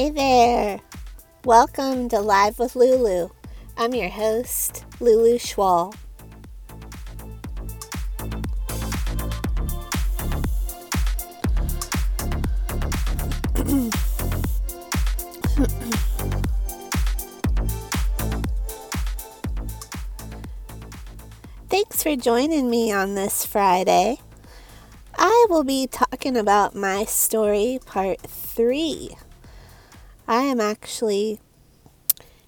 Hey there! Welcome to Live with Lulu. I'm your host, Lulu Schwall. Thanks for joining me on this Friday. I will be talking about my story, part three. I am actually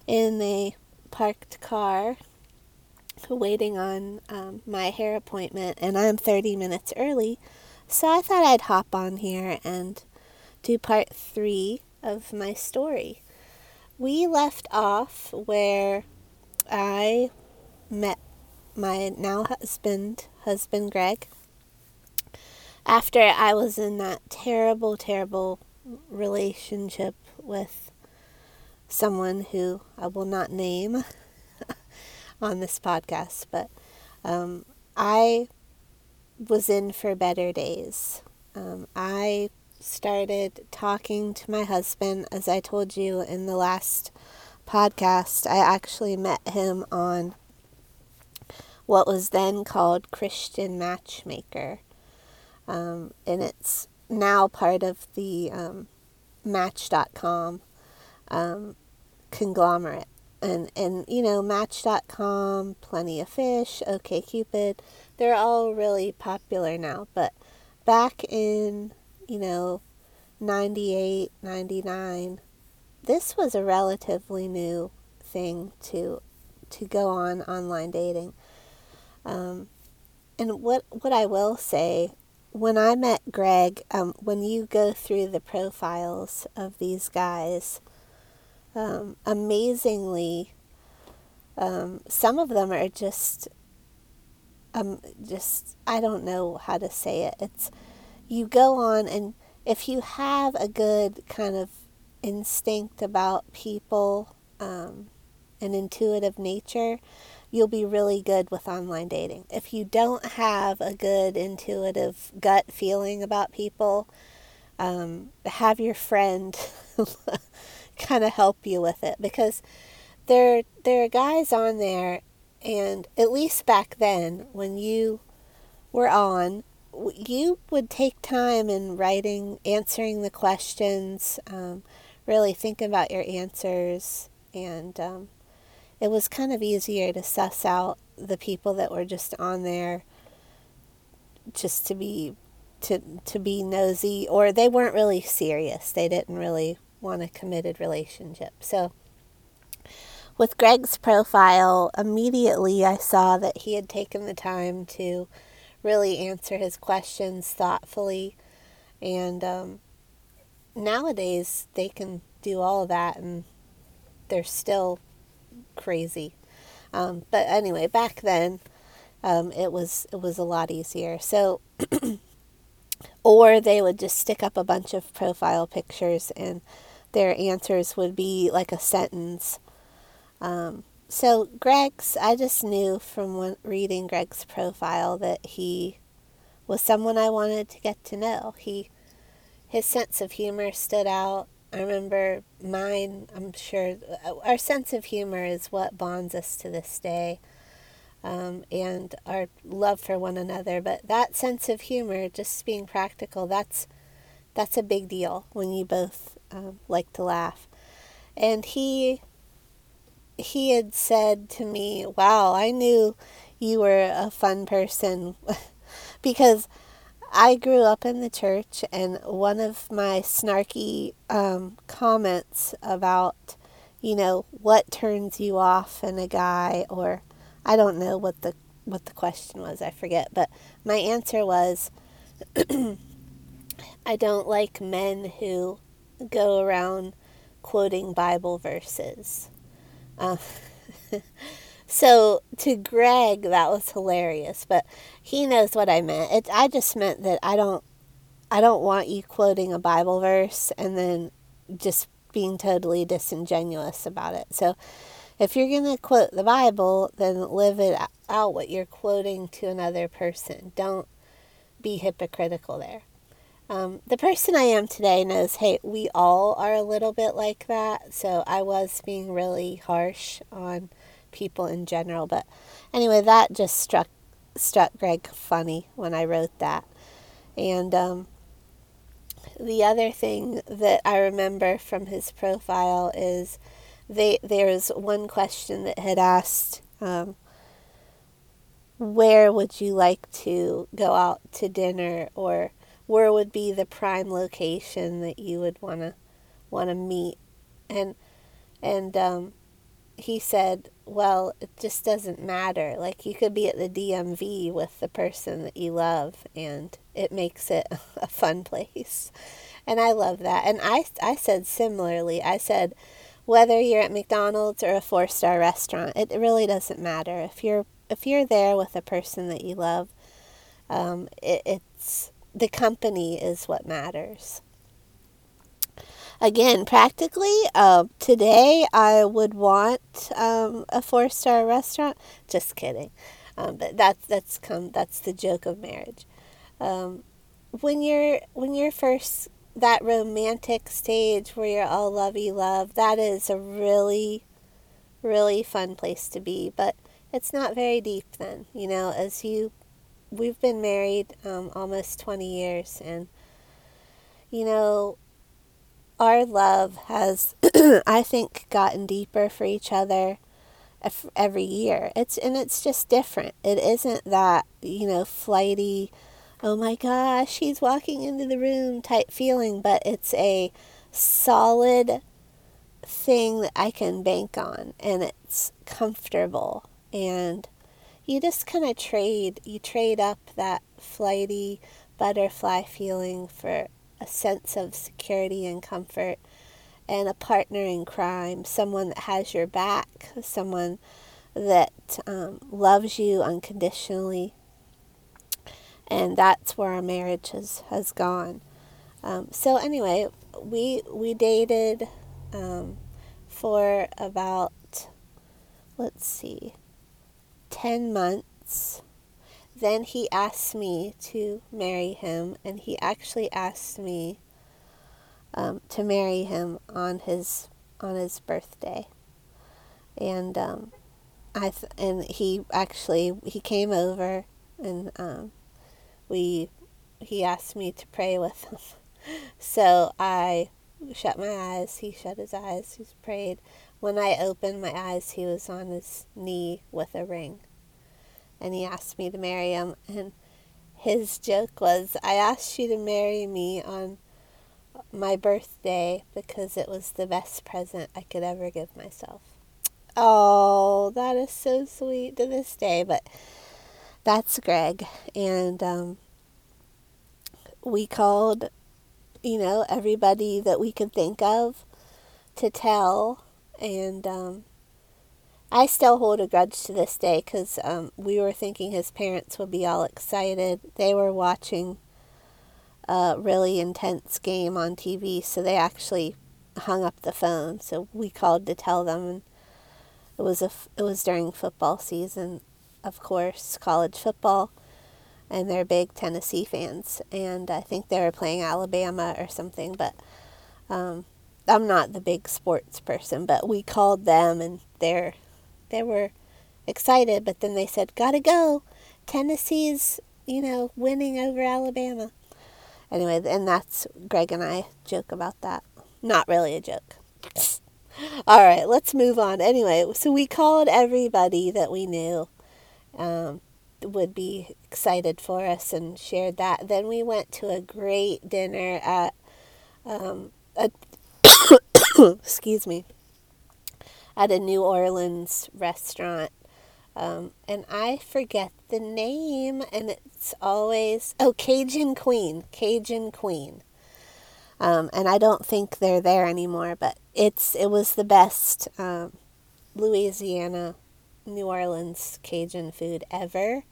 in a parked car waiting on um, my hair appointment, and I'm 30 minutes early. So I thought I'd hop on here and do part three of my story. We left off where I met my now husband, husband Greg, after I was in that terrible, terrible relationship with someone who I will not name on this podcast, but um, I was in for better days. Um, I started talking to my husband, as I told you in the last podcast. I actually met him on what was then called Christian Matchmaker. Um, and it's now part of the um, Match.com um, conglomerate. And, and, you know, Match.com, Plenty of Fish, OKCupid, they're all really popular now. But back in, you know, 98, 99, this was a relatively new thing to to go on online dating. Um, and what what I will say when I met Greg, um, when you go through the profiles of these guys, um, amazingly, um, some of them are just, um, just I don't know how to say it. It's you go on and if you have a good kind of instinct about people, um, an intuitive nature, you'll be really good with online dating. If you don't have a good intuitive gut feeling about people, um, have your friend kind of help you with it because there there are guys on there, and at least back then when you were on, you would take time in writing, answering the questions, um, really thinking about your answers, and um, it was kind of easier to suss out the people that were just on there just to be to to be nosy or they weren't really serious. They didn't really want a committed relationship. So with Greg's profile, immediately I saw that he had taken the time to really answer his questions thoughtfully. And um, nowadays, they can do all of that and they're still crazy. Um, but anyway, back then, um, it was it was a lot easier. So, or they would just stick up a bunch of profile pictures, and their answers would be like a sentence. Um, so Greg's, I just knew from reading Greg's profile that he was someone I wanted to get to know. He, his sense of humor stood out. I remember mine, I'm sure, uh, our sense of humor is what bonds us to this day. Um, and our love for one another. But that sense of humor, just being practical, that's that's a big deal when you both um, like to laugh. And he he had said to me, "Wow, I knew you were a fun person," because I grew up in the church, and one of my snarky um, comments about, you know, what turns you off in a guy, or I don't know what the what the question was, I forget, but my answer was, I don't like men who go around quoting Bible verses. Uh, So to Greg, that was hilarious, but he knows what I meant. It, I just meant that I don't, I don't want you quoting a Bible verse and then just being totally disingenuous about it. So if you're going to quote the Bible, then live it out what you're quoting to another person. Don't be hypocritical there. Um, the person I am today knows, hey, we all are a little bit like that. So I was being really harsh on people in general. But anyway, that just struck struck Greg funny when I wrote that. And um, the other thing that I remember from his profile is they there's one question that had asked um, where would you like to go out to dinner or where would be the prime location that you would want to want to meet and and um, he said well it just doesn't matter. Like you could be at the DMV with the person that you love and it makes it a fun place. And I love that. And I I said similarly. I said whether you're at McDonald's or a four star restaurant it really doesn't matter. If you're if you're there with a person that you love um, it, it's the company is what matters. Again, practically, uh, today I would want um, a four star restaurant. Just kidding, um, but that's that's come that's the joke of marriage. Um, when you're when you're first that romantic stage where you're all lovey love, that is a really, really fun place to be. But it's not very deep then, you know, as you we've been married um, almost 20 years, and you know, our love has, I think, gotten deeper for each other every year. It's and it's just different. It isn't that you know flighty, oh my gosh, he's walking into the room type feeling, but it's a solid thing that I can bank on, and it's comfortable and you just kind of trade, you trade up that flighty butterfly feeling for a sense of security and comfort and a partner in crime, someone that has your back, someone that um, loves you unconditionally. And that's where our marriage has, has gone. Um, so anyway, we we dated um, for about let's see 10 months. Then he asked me to marry him, and he actually asked me um, to marry him on his on his birthday. And um, I th- and he actually he came over and um, we he asked me to pray with him. so I shut my eyes. He shut his eyes. He prayed. When I opened my eyes, he was on his knee with a ring. And he asked me to marry him. And his joke was, I asked you to marry me on my birthday because it was the best present I could ever give myself. Oh, that is so sweet to this day. But that's Greg. And um, we called, you know, everybody that we could think of to tell and um, I still hold a grudge to this day because um, we were thinking his parents would be all excited. They were watching a really intense game on TV, so they actually hung up the phone. So we called to tell them, and it was a it was during football season, of course, college football, and they're big Tennessee fans, and I think they were playing Alabama or something, but. Um, I'm not the big sports person, but we called them and they're they were excited, but then they said, "Got to go. Tennessee's, you know, winning over Alabama." Anyway, and that's Greg and I joke about that. Not really a joke. All right, let's move on. Anyway, so we called everybody that we knew um, would be excited for us and shared that. Then we went to a great dinner at um, a excuse me, at a New Orleans restaurant. Um, and I forget the name, and it's always, oh, Cajun Queen, Cajun Queen. Um, and I don't think they're there anymore, but it's it was the best um, Louisiana, New Orleans Cajun food ever.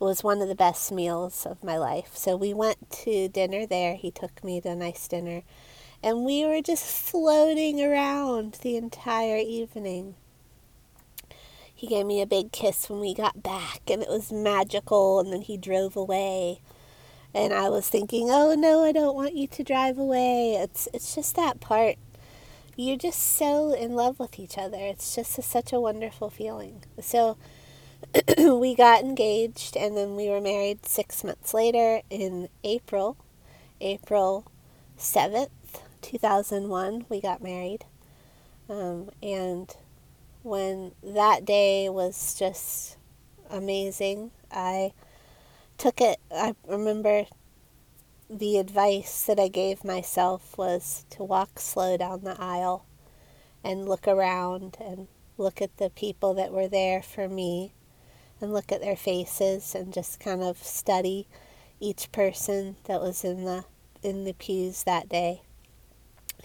It was one of the best meals of my life. So we went to dinner there. He took me to a nice dinner and we were just floating around the entire evening. He gave me a big kiss when we got back, and it was magical, and then he drove away. and I was thinking, "Oh no, I don't want you to drive away." It's it's just that part. You're just so in love with each other. It's just a, such a wonderful feeling. So we got engaged and then we were married 6 months later in April. April 7th, 2001, we got married. Um, and when that day was just amazing, I took it, I remember the advice that I gave myself was to walk slow down the aisle and look around and look at the people that were there for me and look at their faces and just kind of study each person that was in the in the pews that day.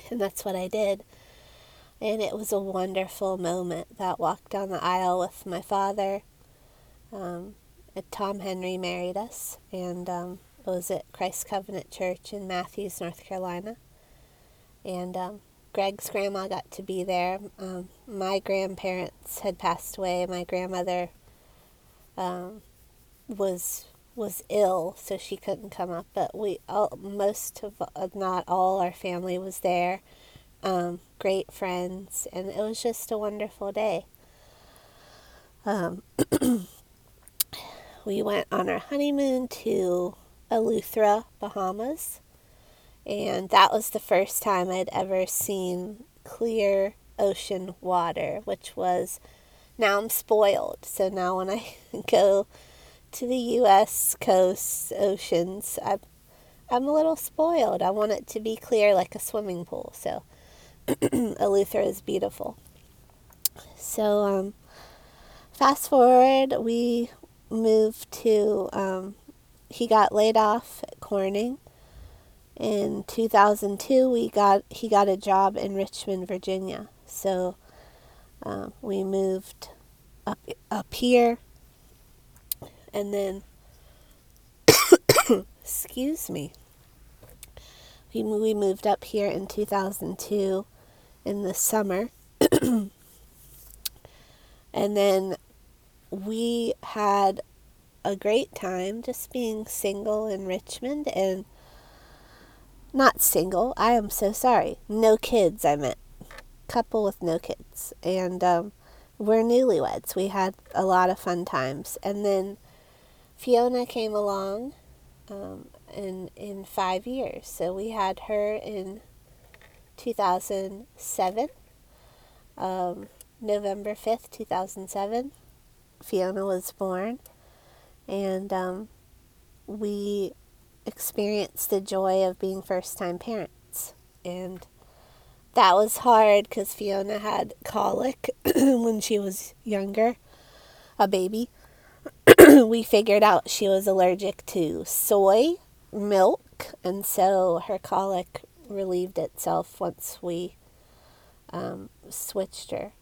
And that's what I did. And it was a wonderful moment that walk down the aisle with my father. Um, Tom Henry married us, and um, it was at Christ Covenant Church in Matthews, North Carolina. And um, Greg's grandma got to be there. Um, my grandparents had passed away. My grandmother um, was was ill, so she couldn't come up. But we, all, most of, not all, our family was there. Um, great friends, and it was just a wonderful day. Um, we went on our honeymoon to Eleuthera, Bahamas, and that was the first time I'd ever seen clear ocean water, which was now I'm spoiled. So now when I go to the U.S. coast oceans, I'm I'm a little spoiled. I want it to be clear like a swimming pool. So Eleuthera is beautiful. So um, fast forward, we moved to, um, he got laid off at Corning. In 2002, we got he got a job in Richmond, Virginia. So uh, we moved up up here, and then excuse me. We we moved up here in 2002 in the summer. and then we had a great time just being single in Richmond and not single. I am so sorry. No kids, I meant. Couple with no kids. And um, we're newlyweds. We had a lot of fun times. And then Fiona came along um, in, in five years. So we had her in 2007, um, November 5th, 2007. Fiona was born, and um, we experienced the joy of being first time parents. And that was hard because Fiona had colic when she was younger, a baby. we figured out she was allergic to soy milk, and so her colic relieved itself once we um, switched her.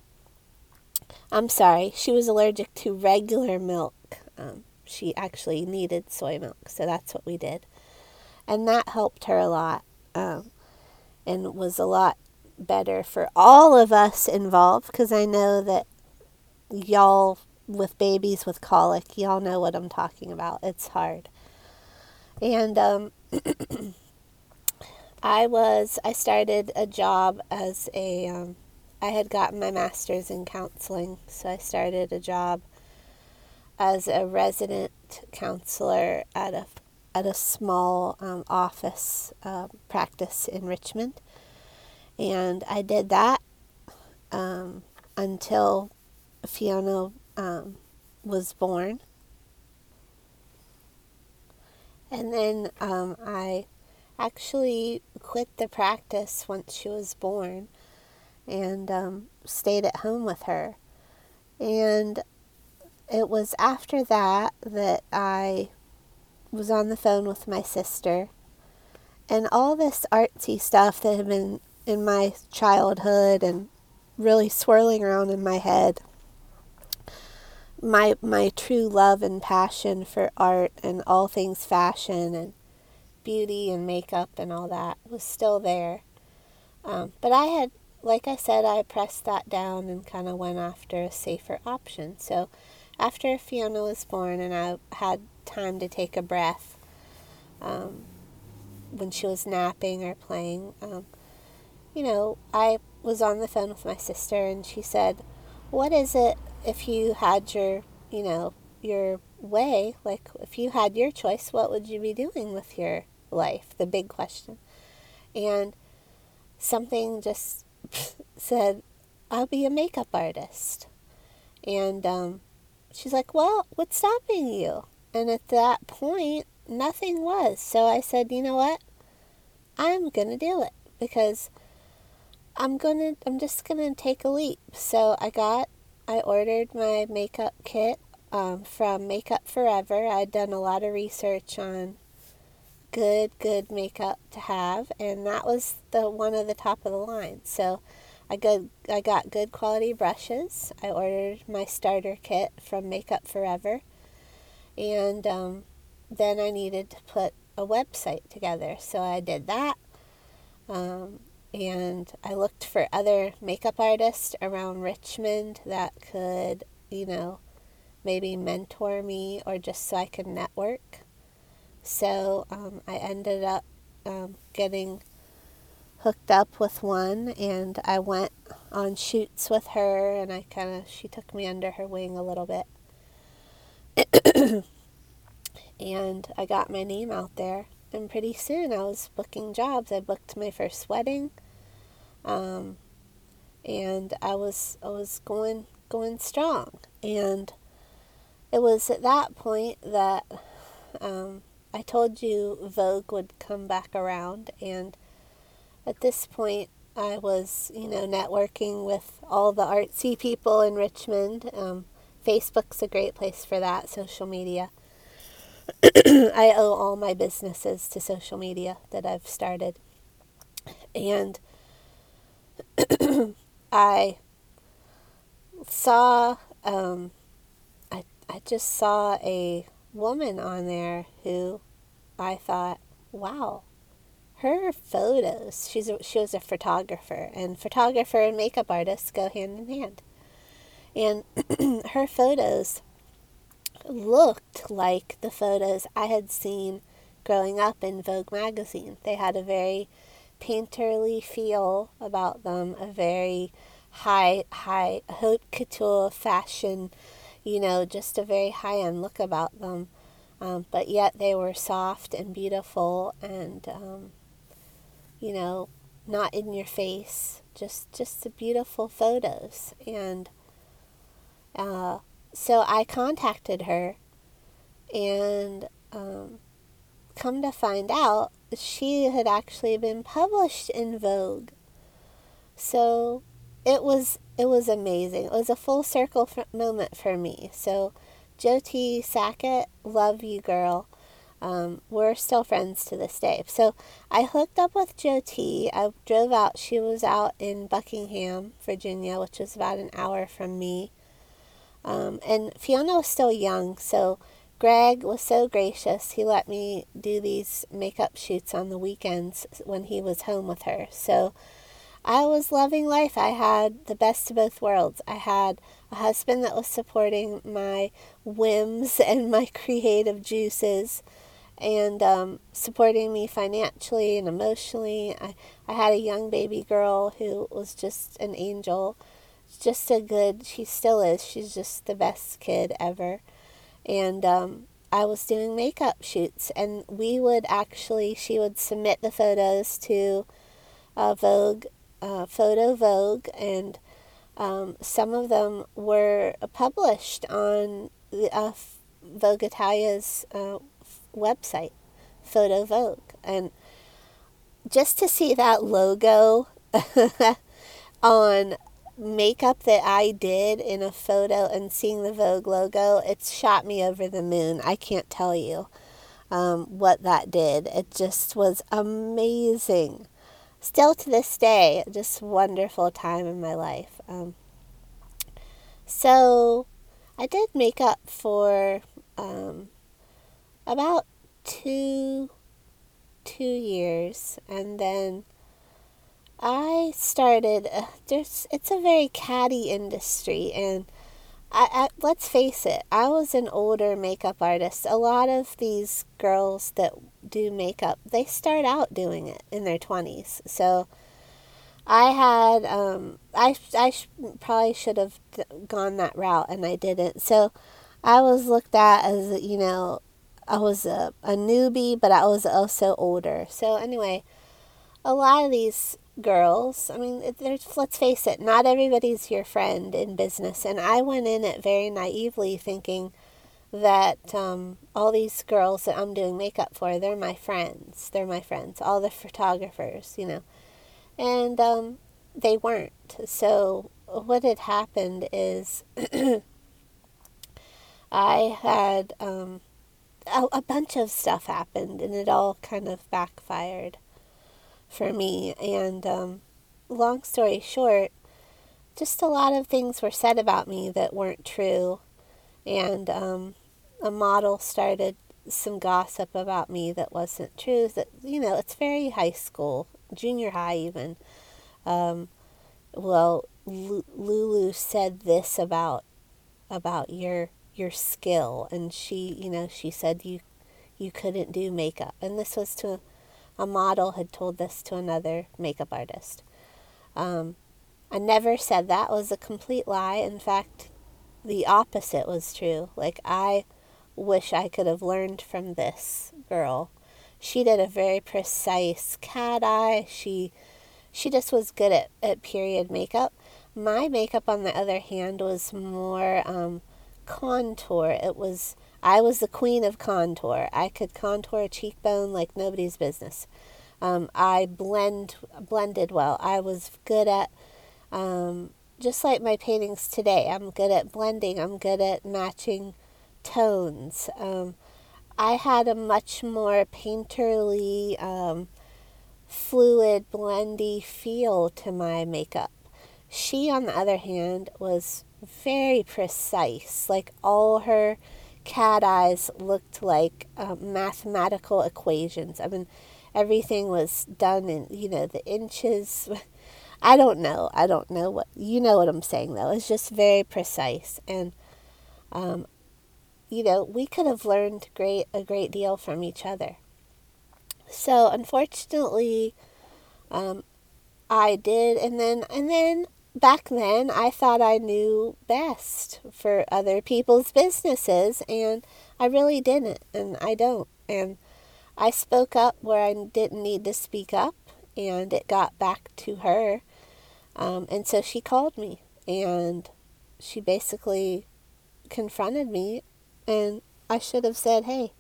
I'm sorry, she was allergic to regular milk. Um, she actually needed soy milk, so that's what we did. And that helped her a lot um, and was a lot better for all of us involved because I know that y'all with babies with colic, y'all know what I'm talking about. It's hard. And um, I was, I started a job as a um, I had gotten my master's in counseling, so I started a job as a resident counselor at a at a small um, office uh, practice in Richmond, and I did that um, until Fiona um, was born, and then um, I actually quit the practice once she was born and um, stayed at home with her. And it was after that that I was on the phone with my sister. And all this artsy stuff that had been in my childhood and really swirling around in my head. My my true love and passion for art and all things fashion and beauty and makeup and all that was still there. Um, but I had like I said, I pressed that down and kind of went after a safer option. So after Fiona was born and I had time to take a breath, um, when she was napping or playing. Um, you know, I was on the phone with my sister and she said, What is it if you had your, you know, your way? Like, if you had your choice, what would you be doing with your life? The big question. And something just said, I'll be a makeup artist. And um, she's like, Well, what's stopping you? And at that point, nothing was. So I said, You know what? I'm going to do it because I'm going to, I'm just going to take a leap. So I got, I ordered my makeup kit um, from Makeup Forever. I'd done a lot of research on good, good makeup to have, and that was the one of the top of the line. So I got, I got good quality brushes. I ordered my starter kit from Makeup Forever, and um, then I needed to put a website together. So I did that. Um, and I looked for other makeup artists around Richmond that could, you know, maybe mentor me or just so I could network. So um, I ended up um, getting hooked up with one and I went on shoots with her and I kind of, she took me under her wing a little bit. and I got my name out there. And pretty soon I was booking jobs. I booked my first wedding. Um, and I was I was going going strong. And it was at that point that um, I told you Vogue would come back around, and at this point, I was, you know, networking with all the artsy people in Richmond. Um, Facebook's a great place for that, social media. I owe all my businesses to social media that I've started. And I saw, um, I, I just saw a woman on there who I thought, wow, her photos, she's a, she was a photographer, and photographer and makeup artists go hand in hand. And her photos looked like the photos I had seen growing up in Vogue magazine. They had a very painterly feel about them, a very high, high haute couture fashion, you know, just a very high end look about them. Um, but yet they were soft and beautiful and, um, you know, not in your face, just just the beautiful photos. And uh, so I contacted her, and um, come to find out, she had actually been published in Vogue. So it was it was amazing. It was a full circle moment for me. So Jyoti Sackett, love you, girl. Um, we're still friends to this day. So I hooked up with Jyoti. I drove out. She was out in Buckingham, Virginia, which was about an hour from me. Um, and Fiona was still young, so Greg was so gracious. He let me do these makeup shoots on the weekends when he was home with her. So I was loving life. I had the best of both worlds. I had a husband that was supporting my whims and my creative juices and um, supporting me financially and emotionally. I, I had a young baby girl who was just an angel, just a good, she still is, she's just the best kid ever. And um, I was doing makeup shoots, and we would actually, she would submit the photos to uh, Vogue, uh, Photo Vogue, and um, some of them were published on the, uh, Vogue Italia's uh, website, Photo Vogue, and just to see that logo on makeup that I did in a photo and seeing the Vogue logo, it's shot me over the moon. I can't tell you um, what that did. It just was amazing. Still to this day, just wonderful time in my life. Um, so I did makeup for um, about two two years, and then I started. Uh, there's it's a very catty industry, and I, I, let's face it, I was an older makeup artist. A lot of these girls that do makeup, they start out doing it in their 20s. So I had, um, I, I sh- probably should have gone that route and I didn't. So I was looked at as, you know, I was a, a newbie, but I was also older. So anyway, a lot of these girls, I mean, there's, let's face it, not everybody's your friend in business. And I went in it very naively thinking that um, all these girls that I'm doing makeup for, they're my friends. They're my friends, all the photographers, you know. And um, they weren't. So what had happened is I had um, a, a bunch of stuff happened and it all kind of backfired for me. And um, long story short, just a lot of things were said about me that weren't true. And um, a model started some gossip about me that wasn't true. That, you know, it's very high school, junior high even. Um, well, L- Lulu said this about about your your skill and she you know she said you you couldn't do makeup and this was to a model had told this to another makeup artist. Um, I never said that was a complete lie. In fact, the opposite was true. Like, I wish I could have learned from this girl. She did a very precise cat eye. She she just was good at, at period makeup. My makeup, on the other hand, was more um, contour. It was I was the queen of contour. I could contour a cheekbone like nobody's business. Um, I blend blended well. I was good at um, just like my paintings today. I'm good at blending. I'm good at matching tones. Um, I had a much more painterly, um, fluid, blendy feel to my makeup. She, on the other hand, was very precise. Like all her cat eyes looked like uh, mathematical equations. I mean, everything was done in, you know, the inches. I don't know. I don't know what, you know what I'm saying though. It's just very precise. And, um, you know, we could have learned great, a great deal from each other. So unfortunately, um, I did. And then, and then back then I thought I knew best for other people's businesses, and I really didn't, and I don't. And I spoke up where I didn't need to speak up, and it got back to her. Um, and so she called me, and she basically confronted me, and I should have said, hey,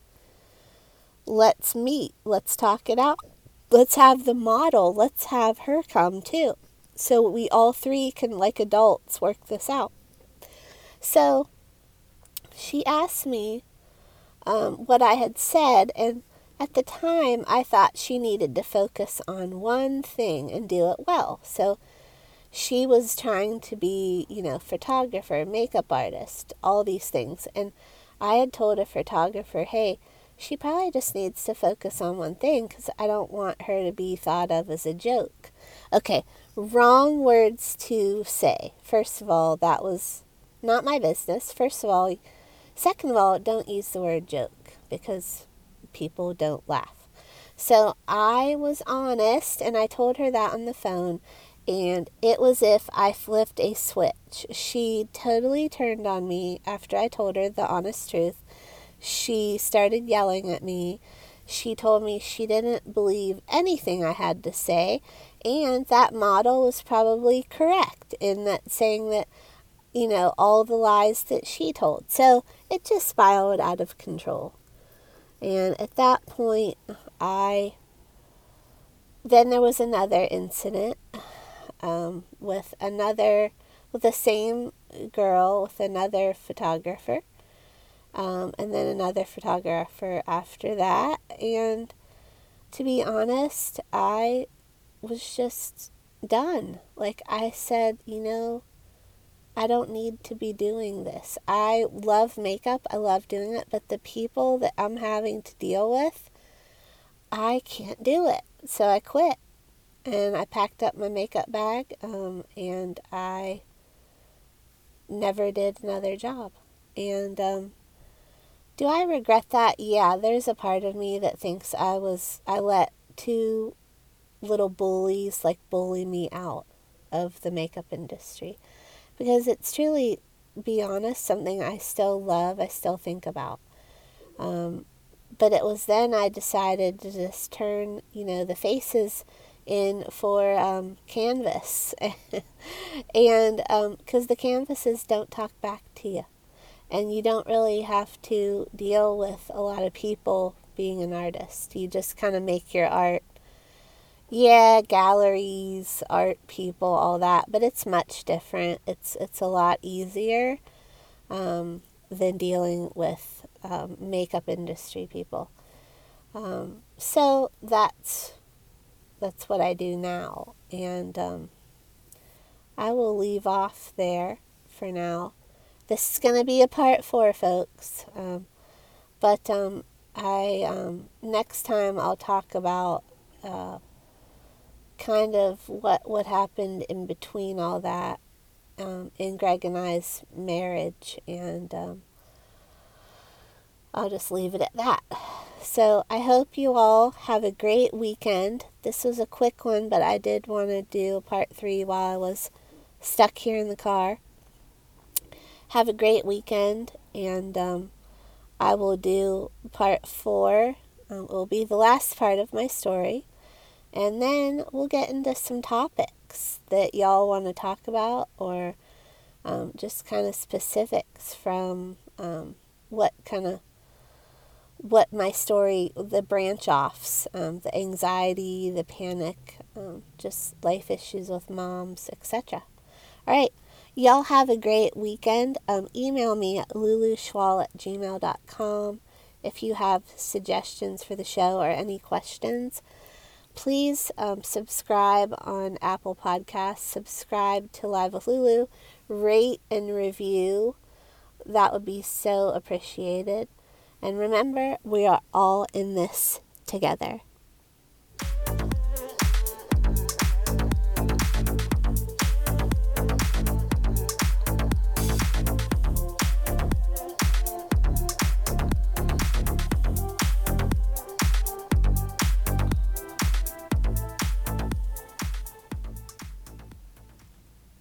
let's meet, let's talk it out. Let's have the model. Let's have her come too so we all three can, like adults, work this out. So she asked me um, what I had said, and at the time I thought she needed to focus on one thing and do it well. So she was trying to be, you know, photographer, makeup artist, all these things. And I had told a photographer, hey, she probably just needs to focus on one thing because I don't want her to be thought of as a joke. Okay, wrong words to say. First of all, that was not my business. First of all, second of all, don't use the word joke because people don't laugh. So I was honest and I told her that on the phone, and it was if I flipped a switch. She totally turned on me after I told her the honest truth. She started yelling at me. She told me she didn't believe anything I had to say and that model was probably correct in that saying that, you know, all the lies that she told. So it just spiraled out of control. And at that point, I. Then there was another incident um, with another, with the same girl, with another photographer. Um, and then another photographer after that. And to be honest, I was just done. Like I said, you know, I don't need to be doing this. I love makeup, I love doing it, but the people that I'm having to deal with, I can't do it. So I quit. And I packed up my makeup bag um, and I never did another job. And um, Do I regret that? Yeah, there's a part of me that thinks I was I let two little bullies like bully me out of the makeup industry because it's truly be honest something I still love, I still think about. Um, but it was then I decided to just turn, you know, the faces in for um, canvas. and because um, the canvases don't talk back to you. And you don't really have to deal with a lot of people being an artist. You just kind of make your art. Yeah, galleries, art people, all that, but it's much different. It's it's a lot easier um, than dealing with um, makeup industry people. Um, so that's that's what I do now, and um, I will leave off there for now. This is going to be a part four, folks. Um, but um, I next time I'll talk about uh, kind of what what happened in between all that um, in Greg and I's marriage, and um, I'll just leave it at that. So I hope you all have a great weekend. This was a quick one, but I did want to do part three while I was stuck here in the car. Have a great weekend, and um, I will do part four. Um, it will be the last part of my story. And then we'll get into some topics that y'all want to talk about or um, just kind of specifics from um, what kind of what my story, the branch offs, um, the anxiety, the panic, um, just life issues with moms, etc. All right. Y'all have a great weekend. Um, email me at luluschwal at gmail.com if you have suggestions for the show or any questions. Please um, subscribe on Apple Podcasts, subscribe to Live with Lulu, rate and review. That would be so appreciated. And remember, we are all in this together.